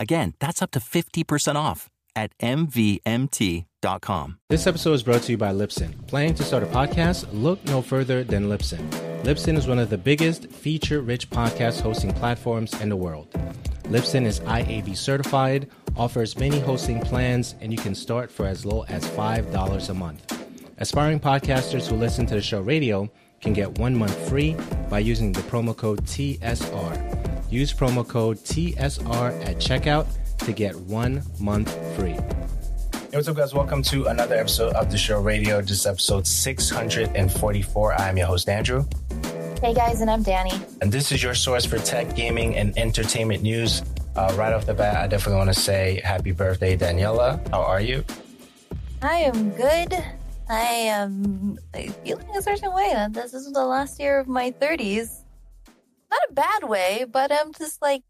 Again, that's up to 50% off at MVMT.com. This episode is brought to you by Libsyn. Planning to start a podcast? Look no further than Libsyn. Libsyn is one of the biggest feature rich podcast hosting platforms in the world. Libsyn is IAB certified, offers many hosting plans, and you can start for as low as $5 a month. Aspiring podcasters who listen to the show radio can get one month free by using the promo code TSR. Use promo code TSR at checkout to get one month free. Hey, what's up, guys? Welcome to another episode of the show radio. This is episode 644. I'm your host, Andrew. Hey, guys, and I'm Danny. And this is your source for tech, gaming, and entertainment news. Uh, right off the bat, I definitely want to say happy birthday, Daniella. How are you? I am good. I am feeling a certain way. This is the last year of my 30s. Not a bad way, but I'm just like,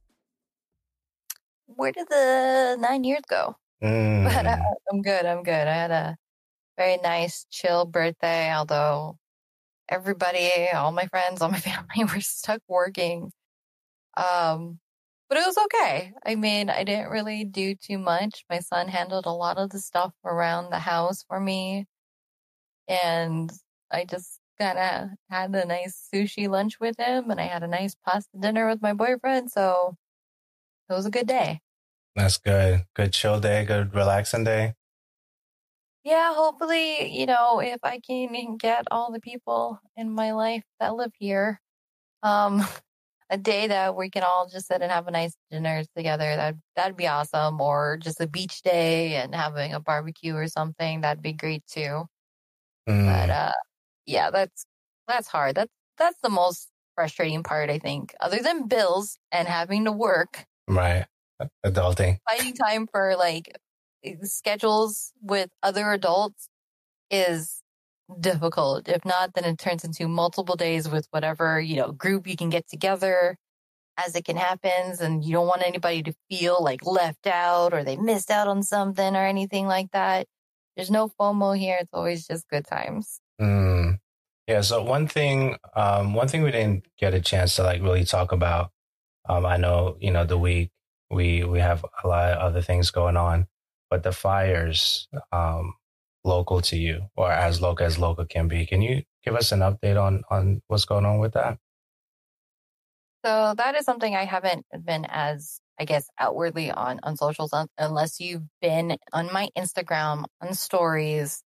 where did the nine years go? Mm. But I, I'm good. I'm good. I had a very nice, chill birthday, although everybody, all my friends, all my family were stuck working. Um, but it was okay. I mean, I didn't really do too much. My son handled a lot of the stuff around the house for me. And I just kind of had a nice sushi lunch with him and I had a nice pasta dinner with my boyfriend. So it was a good day. That's good. Good chill day, good relaxing day. Yeah, hopefully, you know, if I can get all the people in my life that live here, um, a day that we can all just sit and have a nice dinner together, that that'd be awesome. Or just a beach day and having a barbecue or something, that'd be great too. Mm. But uh, yeah, that's that's hard. That's that's the most frustrating part, I think, other than bills and having to work. Right. Adulting. Finding time for like eh, schedules with other adults is difficult. If not, then it turns into multiple days with whatever, you know, group you can get together as it can happens. And you don't want anybody to feel like left out or they missed out on something or anything like that. There's no FOMO here. It's always just good times. Mm. Yeah. So one thing, um, one thing we didn't get a chance to like really talk about. Um, I know, you know, the week we, we have a lot of other things going on but the fires um, local to you or as local as local can be. Can you give us an update on on what's going on with that? So that is something I haven't been as I guess outwardly on on socials unless you've been on my Instagram on stories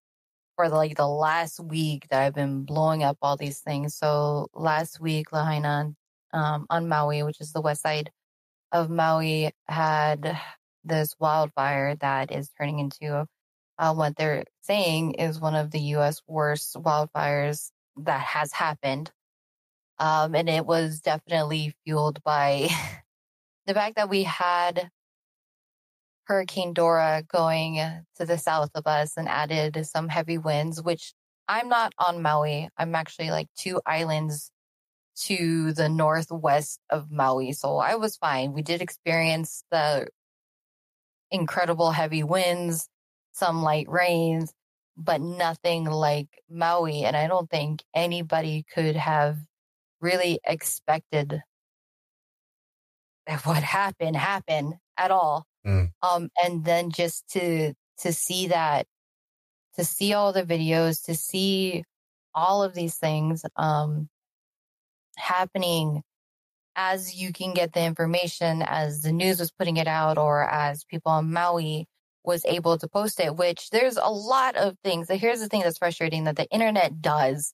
for like the last week that I've been blowing up all these things. So last week Lahaina um, on Maui, which is the west side of Maui, had this wildfire that is turning into uh, what they're saying is one of the U.S. worst wildfires that has happened. Um, and it was definitely fueled by the fact that we had Hurricane Dora going to the south of us and added some heavy winds, which I'm not on Maui. I'm actually like two islands to the northwest of Maui. So I was fine. We did experience the incredible heavy winds, some light rains, but nothing like Maui. And I don't think anybody could have really expected that what happened happen at all. Mm. Um, and then just to, to see that, to see all the videos, to see all of these things, um, happening as you can get the information, as the news was putting it out, or as people on Maui was able to post it, which there's a lot of things. Here's the thing that's frustrating that the internet does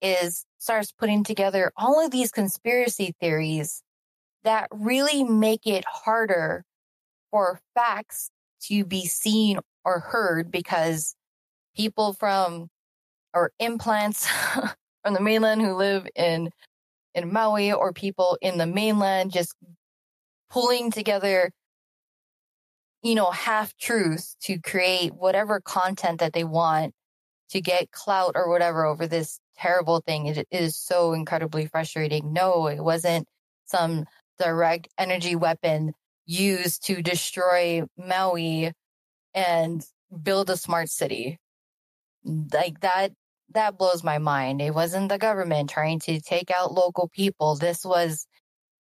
is starts putting together all of these conspiracy theories that really make it harder for facts to be seen or heard because people from or implants from the mainland who live in in Maui or people in the mainland just pulling together you know half truths to create whatever content that they want to get clout or whatever over this terrible thing. It is so incredibly frustrating. No, it wasn't some direct energy weapon used to destroy Maui and build a smart city. Like that, that blows my mind. It wasn't the government trying to take out local people. This was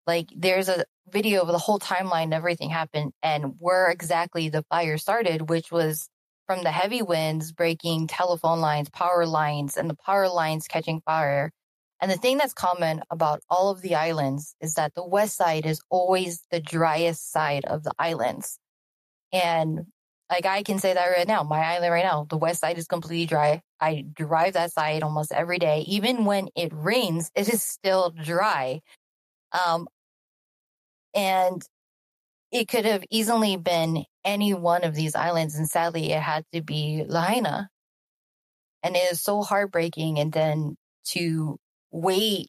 like, there's a video of the whole timeline, everything happened and where exactly the fire started, which was from the heavy winds breaking telephone lines, power lines, and the power lines catching fire. And the thing that's common about all of the islands is that the west side is always the driest side of the islands. And like I can say that right now, my island right now, the west side is completely dry. I drive that side almost every day. Even when it rains, it is still dry. Um, and it could have easily been any one of these islands. And sadly, it had to be Lahaina. And it is so heartbreaking. And then to wait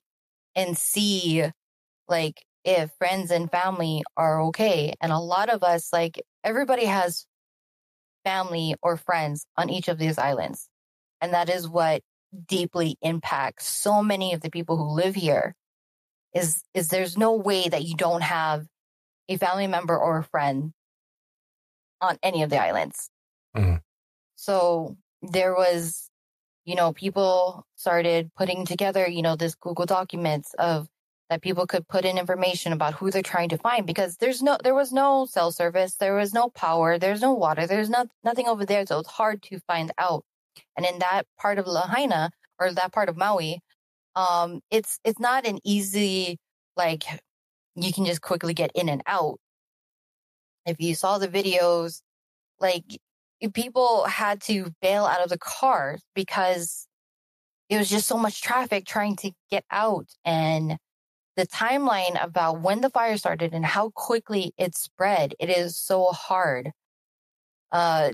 and see, like, if friends and family are okay. And a lot of us, like, everybody has family or friends on each of these islands. And that is what deeply impacts so many of the people who live here is is there's no way that you don't have a family member or a friend on any of the islands. Mm-hmm. So there was, you know, people started putting together, you know, this Google documents of that people could put in information about who they're trying to find because there's no, there was no cell service, there was no power, there's no water, there's not, nothing over there. So it's hard to find out. And in that part of Lahaina or that part of Maui, um, it's, it's not an easy, like, you can just quickly get in and out. If you saw the videos, like people had to bail out of the cars because it was just so much traffic trying to get out and the timeline about when the fire started and how quickly it spread it is so hard uh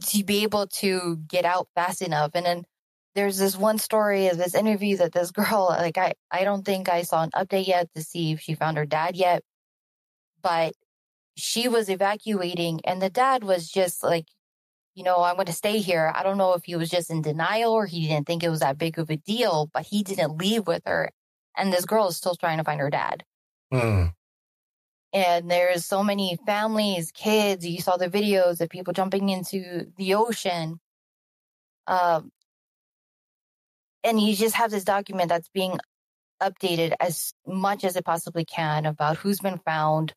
to be able to get out fast enough. And then there's this one story of this interview that this girl like i i don't think i saw an update yet to see if she found her dad yet but she was evacuating and the dad was just like, you know, I'm going to stay here. I don't know if he was just in denial or he didn't think it was that big of a deal, but he didn't leave with her. And this girl is still trying to find her dad. Mm. And there's so many families, kids. You saw the videos of people jumping into the ocean. Um, and you just have this document that's being updated as much as it possibly can about who's been found,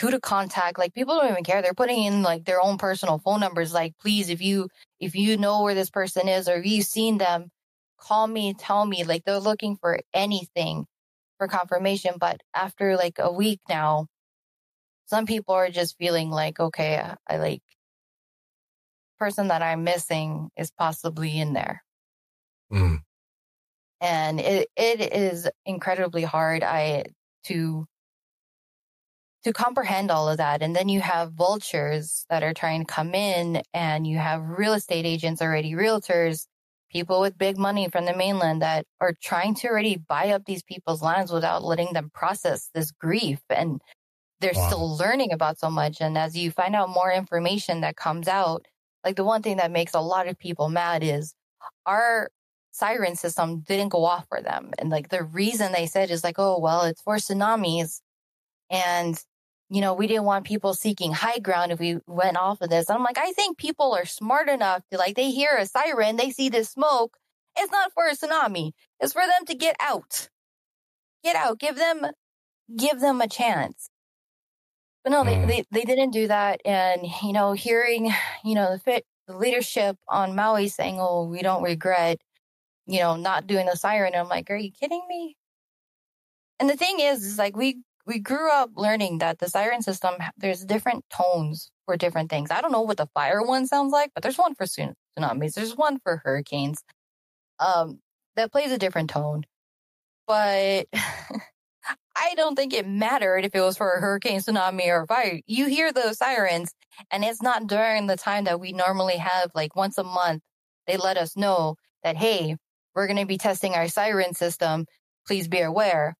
who to contact. Like people don't even care. They're putting in like their own personal phone numbers. Like, please, if you, if you know where this person is or if you've seen them, call me, tell me. Like they're looking for anything for confirmation. But after like a week now, some people are just feeling like, okay, I like person that I'm missing is possibly in there. Mm. And it, it is incredibly hard. I, to to comprehend all of that. And then you have vultures that are trying to come in and you have real estate agents already, realtors, people with big money from the mainland that are trying to already buy up these people's lands without letting them process this grief. And they're wow. still learning about so much. And as you find out more information that comes out, like the one thing that makes a lot of people mad is our siren system didn't go off for them. And like the reason they said is like, oh, well, it's for tsunamis. And you know, we didn't want people seeking high ground if we went off of this. And I'm like, I think people are smart enough to like, they hear a siren, they see this smoke. It's not for a tsunami. It's for them to get out. Get out. Give them, give them a chance. But no, mm. they, they, they didn't do that. And, you know, hearing, you know, the fit, the leadership on Maui saying, oh, we don't regret, you know, not doing the siren. I'm like, are you kidding me? And the thing is, is like we we grew up learning that the siren system, there's different tones for different things. I don't know what the fire one sounds like, but there's one for tsunamis. There's one for hurricanes. Um, that plays a different tone. But I don't think it mattered if it was for a hurricane, tsunami, or fire. You hear those sirens, and it's not during the time that we normally have, like once a month. They let us know that, hey, we're going to be testing our siren system. Please be aware.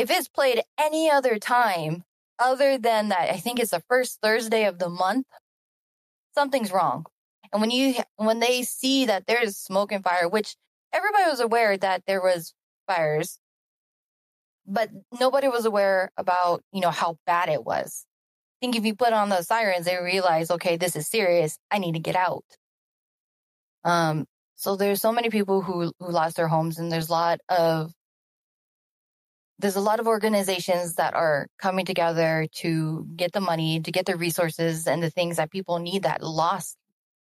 If it's played any other time other than that, I think it's the first Thursday of the month, something's wrong. And when you, when they see that there's smoke and fire, which everybody was aware that there was fires, but nobody was aware about, you know, how bad it was. I think if you put on the sirens, they realize, okay, this is serious. I need to get out. Um, so there's so many people who, who lost their homes and there's a lot of, there's a lot of organizations that are coming together to get the money, to get the resources and the things that people need that lost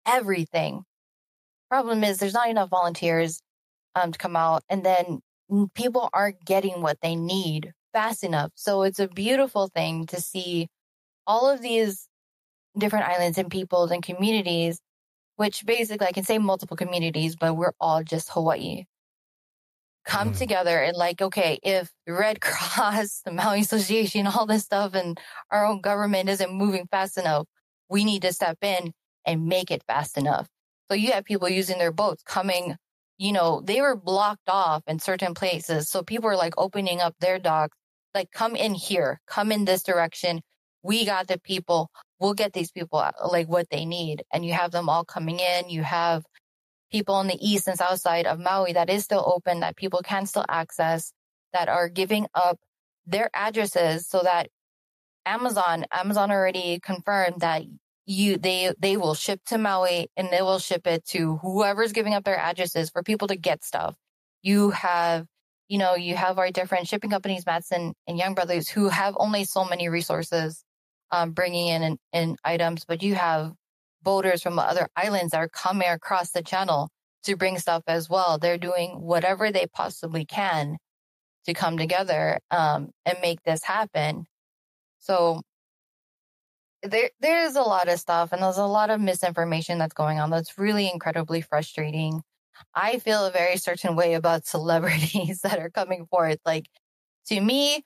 everything. Problem is there's not enough volunteers um, to come out and then people aren't getting what they need fast enough. So it's a beautiful thing to see all of these different islands and peoples and communities, which basically I can say multiple communities, but we're all just Hawaii. Come mm. together and like, okay, if the Red Cross, the Maui Association, all this stuff and our own government isn't moving fast enough, we need to step in and make it fast enough. So you have people using their boats coming you know, they were blocked off in certain places. So people are like opening up their docks, like, come in here, come in this direction. We got the people. We'll get these people like what they need. And you have them all coming in. You have people on the east and south side of Maui that is still open, that people can still access, that are giving up their addresses so that Amazon, Amazon already confirmed that you they they will ship to Maui and they will ship it to whoever's giving up their addresses for people to get stuff. You have you know, you have our different shipping companies, Matson and Young Brothers, who have only so many resources um, bringing in, in, in items, but you have boaters from other islands are coming across the channel to bring stuff as well. They're doing whatever they possibly can to come together um, and make this happen. So there there's a lot of stuff and there's a lot of misinformation that's going on that's really incredibly frustrating. I feel a very certain way about celebrities that are coming forth. Like to me,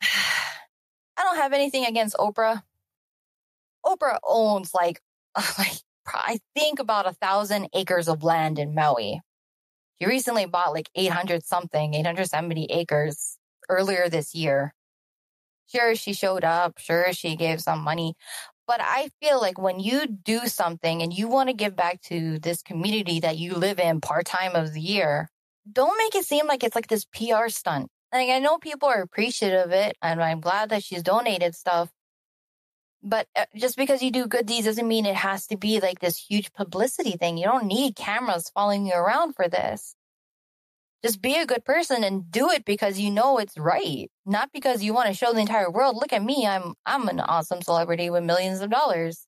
I don't have anything against Oprah. Oprah owns like uh, like I think about a thousand acres of land in Maui. She recently bought like 800 something, 870 acres earlier this year. Sure, she showed up. Sure, she gave some money. But I feel like when you do something and you want to give back to this community that you live in part time of the year, don't make it seem like it's like this PR stunt. Like I know people are appreciative of it and I'm glad that she's donated stuff. But uh, just because you do good deeds doesn't mean it has to be like this huge publicity thing. You don't need cameras following you around for this. Just be a good person and do it because you know it's right, not because you want to show the entire world, look at me, I'm I'm an awesome celebrity with millions of dollars.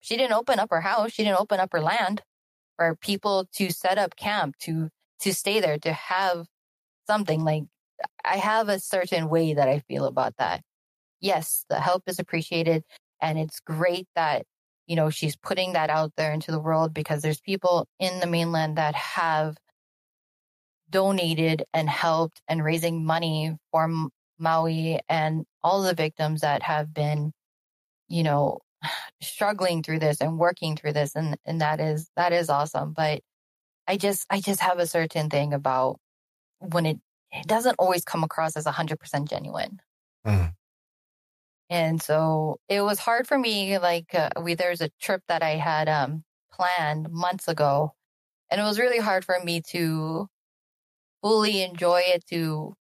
She didn't open up her house, she didn't open up her land for people to set up camp, to to stay there, to have something like I have a certain way that I feel about that. Yes, the help is appreciated and it's great that you know she's putting that out there into the world because there's people in the mainland that have donated and helped and raising money for Maui and all the victims that have been, you know, struggling through this and working through this. And, and that is, that is awesome. But I just, I just have a certain thing about when it, it doesn't always come across as a hundred percent genuine. Mm. And so it was hard for me. Like, uh, we, there's a trip that I had, um, planned months ago and it was really hard for me to fully enjoy it to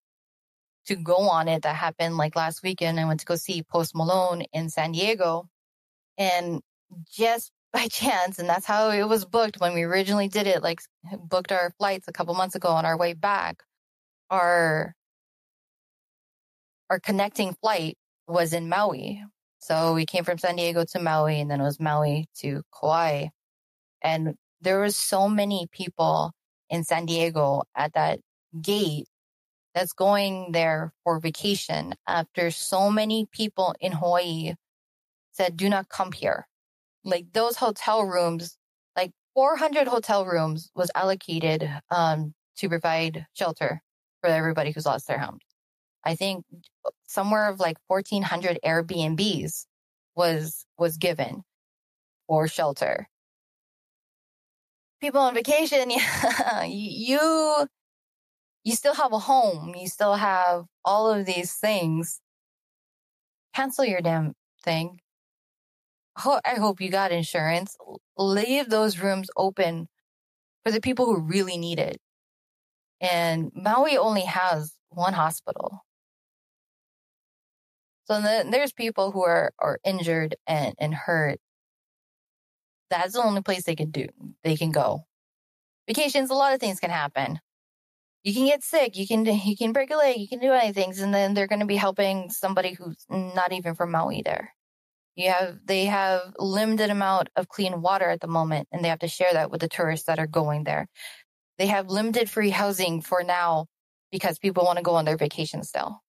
to go on it. That happened like last weekend. I went to go see Post Malone in San Diego, and just by chance, and that's how it was booked when we originally did it. Like booked our flights a couple months ago on our way back. Our our connecting flight was in Maui. So we came from San Diego to Maui and then it was Maui to Kauai. And there was so many people in San Diego at that gate that's going there for vacation after so many people in Hawaii said, do not come here. Like those hotel rooms, like 400 hotel rooms was allocated um, to provide shelter for everybody who's lost their homes. I think uh, somewhere of like 1400 Airbnbs was, was given for shelter. People on vacation, you, you still have a home. You still have all of these things. Cancel your damn thing. I hope you got insurance. Leave those rooms open for the people who really need it. And Maui only has one hospital. So there's people who are, are injured and, and hurt. That's the only place they can do. They can go. Vacations, a lot of things can happen. You can get sick. You can, you can break a leg. You can do anything. And then they're going to be helping somebody who's not even from Maui there. You have, they have limited amount of clean water at the moment and they have to share that with the tourists that are going there. They have limited free housing for now because people want to go on their vacation still.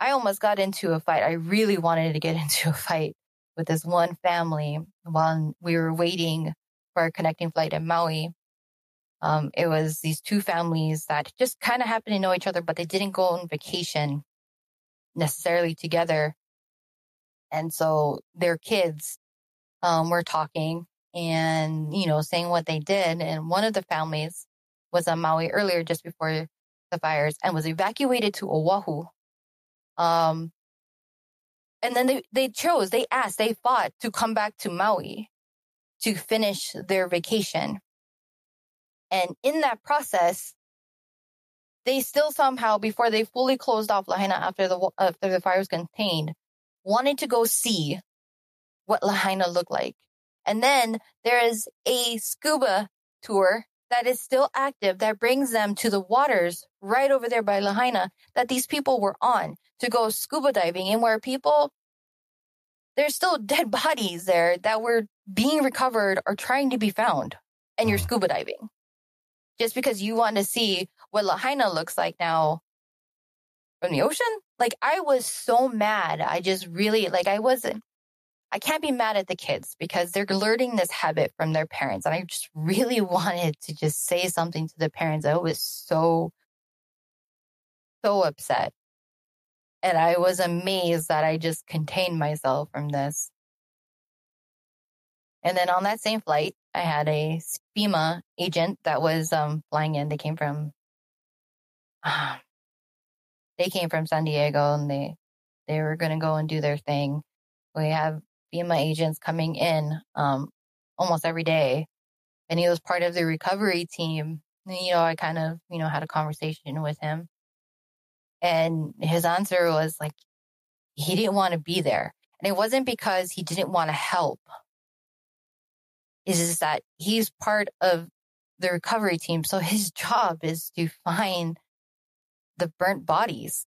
I almost got into a fight. I really wanted to get into a fight with this one family while we were waiting for our connecting flight in Maui. Um, it was these two families that just kind of happened to know each other, but they didn't go on vacation necessarily together. And so their kids um, were talking and, you know, saying what they did. And one of the families was on Maui earlier, just before the fires, and was evacuated to Oahu. Um, and then they, they chose, they asked, they fought to come back to Maui to finish their vacation. And in that process, they still somehow, before they fully closed off Lahaina after the after the fire was contained, wanted to go see what Lahaina looked like. And then there is a scuba tour that is still active that brings them to the waters right over there by Lahaina that these people were on to go scuba diving and where people, there's still dead bodies there that were being recovered or trying to be found and you're mm. scuba diving. Just because you want to see what Lahaina looks like now from the ocean. Like I was so mad. I just really, like I wasn't, I can't be mad at the kids because they're learning this habit from their parents. And I just really wanted to just say something to the parents. I was so, so upset. And I was amazed that I just contained myself from this. And then on that same flight, I had a FEMA agent that was um, flying in. They came from, uh, they came from San Diego and they, they were going to go and do their thing. We have FEMA agents coming in um, almost every day. And he was part of the recovery team. And, you know, I kind of, you know, had a conversation with him. And his answer was like, he didn't want to be there. And it wasn't because he didn't want to help. It's just that he's part of the recovery team. So his job is to find the burnt bodies.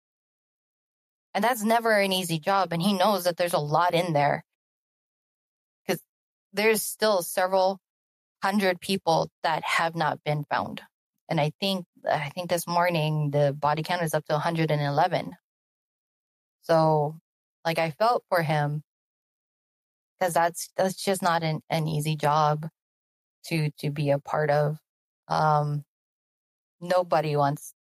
And that's never an easy job. And he knows that there's a lot in there there's still several hundred people that have not been found. And I think, I think this morning the body count is up to 111. So like I felt for him because that's, that's just not an, an easy job to, to be a part of. Um, nobody wants,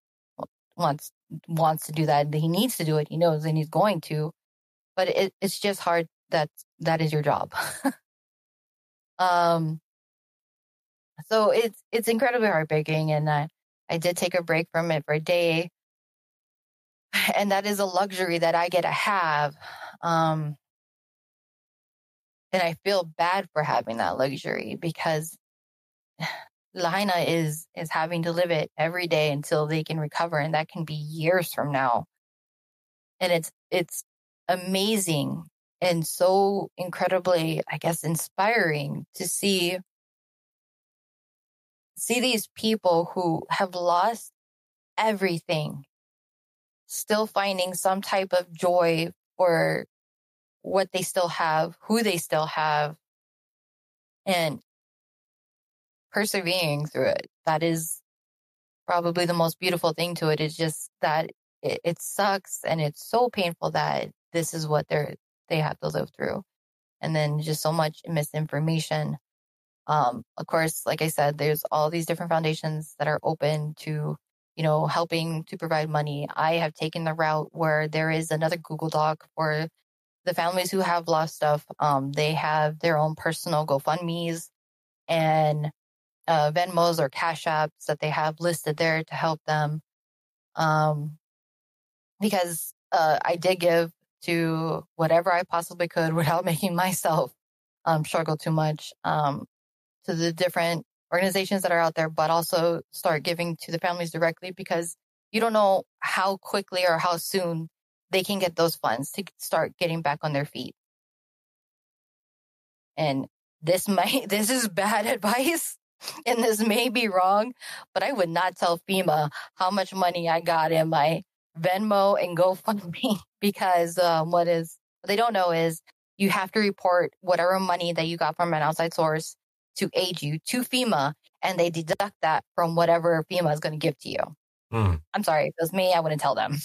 wants, wants to do that. He needs to do it. He knows and he's going to, but it, it's just hard that that is your job. Um, so it's it's incredibly heartbreaking, and I I did take a break from it for a day, and that is a luxury that I get to have. Um, and I feel bad for having that luxury because Lahaina is is having to live it every day until they can recover, and that can be years from now. And it's it's amazing and so incredibly, I guess, inspiring to see see these people who have lost everything still finding some type of joy for what they still have, who they still have, and persevering through it. That is probably the most beautiful thing to it. is just that it, it sucks and it's so painful that this is what they're they have to live through. And then just so much misinformation. Um, of course, like I said, there's all these different foundations that are open to, you know, helping to provide money. I have taken the route where there is another Google Doc for the families who have lost stuff. Um, they have their own personal GoFundMe's and uh, Venmos or Cash Apps that they have listed there to help them. Um, because uh, I did give to whatever I possibly could without making myself um, struggle too much um, to the different organizations that are out there, but also start giving to the families directly because you don't know how quickly or how soon they can get those funds to start getting back on their feet. And this might, this is bad advice and this may be wrong, but I would not tell FEMA how much money I got in my Venmo and GoFundMe because um, what is what they don't know is you have to report whatever money that you got from an outside source to aid you to FEMA, and they deduct that from whatever FEMA is going to give to you. Mm. I'm sorry, if it was me, I wouldn't tell them.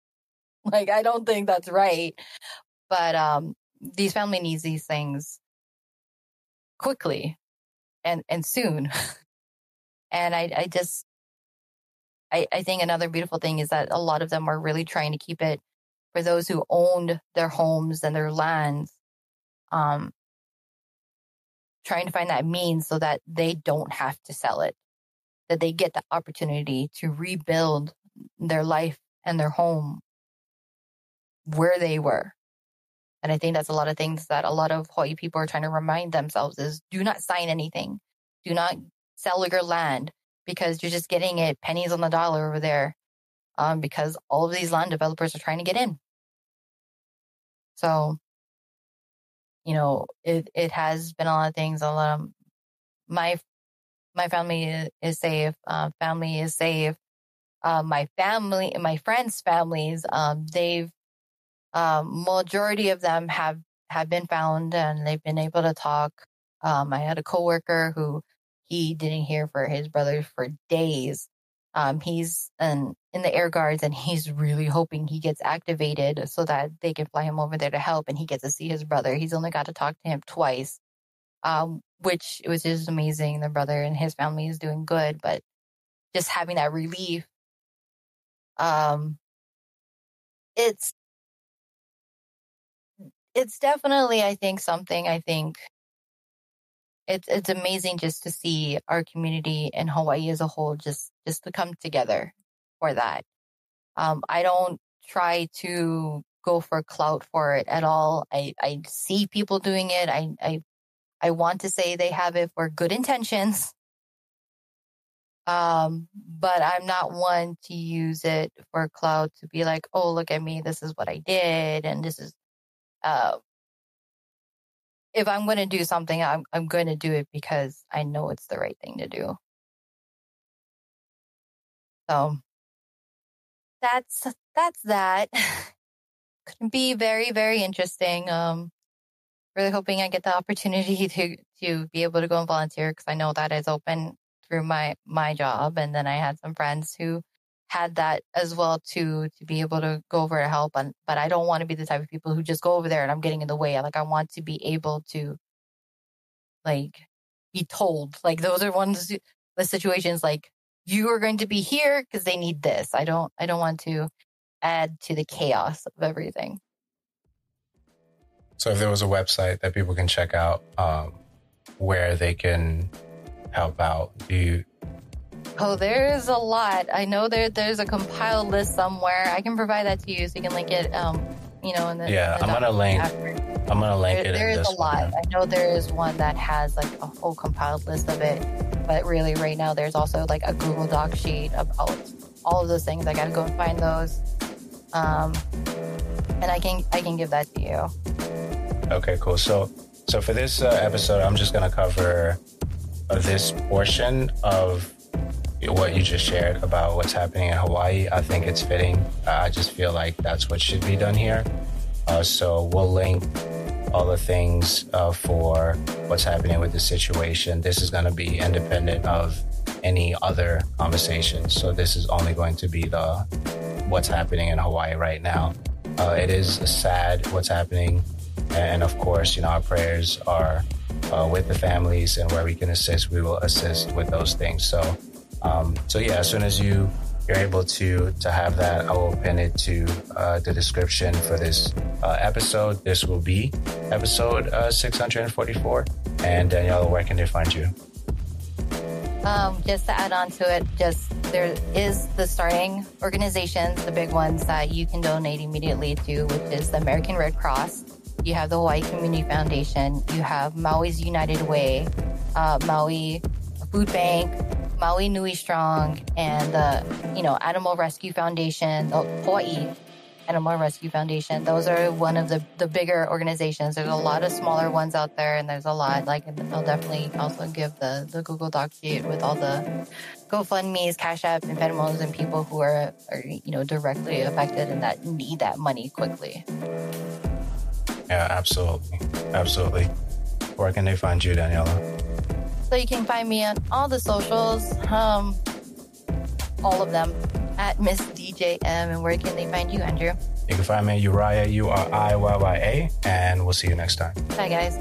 like I don't think that's right, but um, these family needs these things quickly and and soon. and I I just I, I think another beautiful thing is that a lot of them are really trying to keep it for those who owned their homes and their lands, um, trying to find that means so that they don't have to sell it, that they get the opportunity to rebuild their life and their home where they were. And I think that's a lot of things that a lot of Hawaii people are trying to remind themselves is do not sign anything. Do not sell your land because you're just getting it pennies on the dollar over there. Um, because all of these land developers are trying to get in. So, you know, it, it has been a lot of things. A lot of my, my family is safe. Uh, family is safe. Uh, my family, my friends' families, um, they've um, majority of them have have been found and they've been able to talk. Um, I had a coworker who he didn't hear for his brother for days. Um, he's in, in the air guards and he's really hoping he gets activated so that they can fly him over there to help and he gets to see his brother. He's only got to talk to him twice, um, which was just amazing. The brother and his family is doing good, but just having that relief, um, it's it's definitely, I think, something I think it's it's amazing just to see our community in Hawaii as a whole just just to come together for that. Um, I don't try to go for clout for it at all. I, I see people doing it. I, I I want to say they have it for good intentions. Um, but I'm not one to use it for clout to be like, oh, look at me, this is what I did, and this is uh, if I'm going to do something, I'm, I'm going to do it because I know it's the right thing to do. So that's, that's that. Could be very, very interesting. Um, really hoping I get the opportunity to, to be able to go and volunteer because I know that is open through my, my job. And then I had some friends who had that as well to to be able to go over to help and but I don't want to be the type of people who just go over there and I'm getting in the way. Like I want to be able to like be told. Like those are ones the situations like you are going to be here because they need this. I don't I don't want to add to the chaos of everything. So if there was a website that people can check out um, where they can help out, do you Oh, there's a lot. I know there there's a compiled list somewhere. I can provide that to you so you can link it. Um, you know, in the yeah, the I'm gonna link. After. I'm gonna link there, it. There is a lot. One. I know there is one that has like a whole compiled list of it, but really, right now, there's also like a Google Doc sheet about all of those things. I gotta go and find those, um, and I can I can give that to you. Okay, cool. So so for this uh, episode, I'm just gonna cover uh, this portion of what you just shared about what's happening in Hawaii. I think it's fitting. I just feel like that's what should be done here. Uh, so we'll link all the things uh, for what's happening with the situation. This is going to be independent of any other conversations. So this is only going to be the what's happening in Hawaii right now. Uh, it is sad what's happening And of course, you know, our prayers are uh, with the families, and where we can assist, we will assist with those things. So, um, so yeah, as soon as you you're able to to have that, I will pin it to uh, the description for this uh, episode. This will be episode uh, 644. And Daniella, where can they find you? Um, just to add on to it, just there is the starting organizations, the big ones that you can donate immediately to, which is the American Red Cross. You have the Hawaii Community Foundation. You have Maui's United Way, uh, Maui Food Bank, Maui Nui Strong, and the you know Animal Rescue Foundation, the Hawaii Animal Rescue Foundation. Those are one of the, the bigger organizations. There's a lot of smaller ones out there, and there's a lot. Like I'll definitely also give the, the Google Doc sheet with all the GoFundmes, Cash App, and Venmos, and people who are, are you know directly affected and that need that money quickly. Yeah, absolutely, absolutely. Where can they find you, Daniella? So you can find me on all the socials, um, all of them at Miss DJM. And where can they find you, Andrew? You can find me at Uriah, U R I Y Y A, and we'll see you next time. Bye, guys.